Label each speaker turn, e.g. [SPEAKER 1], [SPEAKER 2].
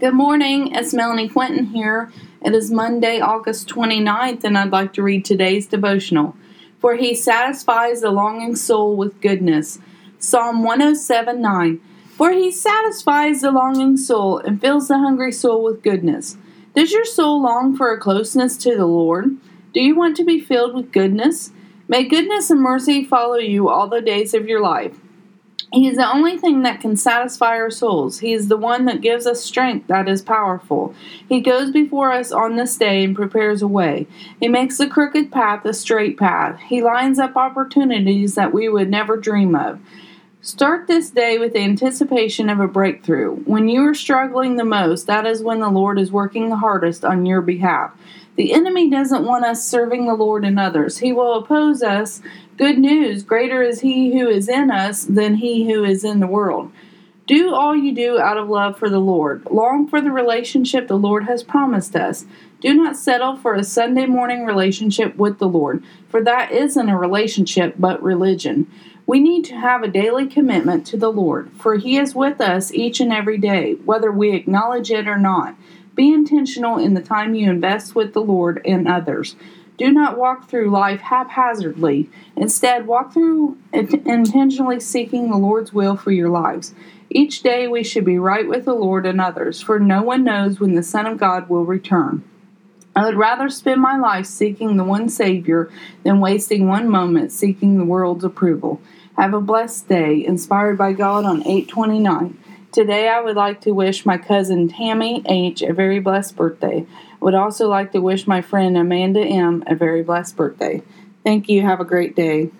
[SPEAKER 1] Good morning, it's Melanie Quinton here. It is Monday, August 29th, and I'd like to read today's devotional. For he satisfies the longing soul with goodness. Psalm 107 9. For he satisfies the longing soul and fills the hungry soul with goodness. Does your soul long for a closeness to the Lord? Do you want to be filled with goodness? May goodness and mercy follow you all the days of your life. He is the only thing that can satisfy our souls. He is the one that gives us strength that is powerful. He goes before us on this day and prepares a way. He makes the crooked path a straight path. He lines up opportunities that we would never dream of. Start this day with the anticipation of a breakthrough. When you are struggling the most, that is when the Lord is working the hardest on your behalf. The enemy doesn't want us serving the Lord and others. He will oppose us. Good news greater is he who is in us than he who is in the world. Do all you do out of love for the Lord. Long for the relationship the Lord has promised us. Do not settle for a Sunday morning relationship with the Lord, for that isn't a relationship but religion. We need to have a daily commitment to the Lord, for He is with us each and every day, whether we acknowledge it or not. Be intentional in the time you invest with the Lord and others. Do not walk through life haphazardly. Instead, walk through intentionally seeking the Lord's will for your lives. Each day we should be right with the Lord and others, for no one knows when the Son of God will return. I would rather spend my life seeking the one Savior than wasting one moment seeking the world's approval. Have a blessed day, inspired by God on 829. Today, I would like to wish my cousin Tammy H. a very blessed birthday. I would also like to wish my friend Amanda M. a very blessed birthday. Thank you. Have a great day.